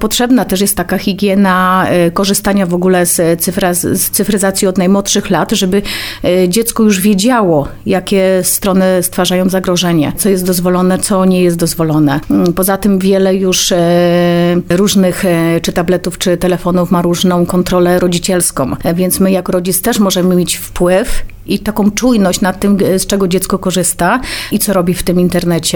Potrzebna też jest taka higiena e, korzystania w ogóle z, e, cyfra, z cyfryzacji od najmłodszych lat, żeby e, dziecko już wiedziało, jakie strony stwarzają zagrożenie, co jest dozwolone, co nie jest dozwolone. Mm, poza tym wiele już różnych czy tabletów, czy telefonów ma różną kontrolę rodzicielską, więc my jako rodzic też możemy mieć wpływ i taką czujność nad tym, z czego dziecko korzysta i co robi w tym internecie.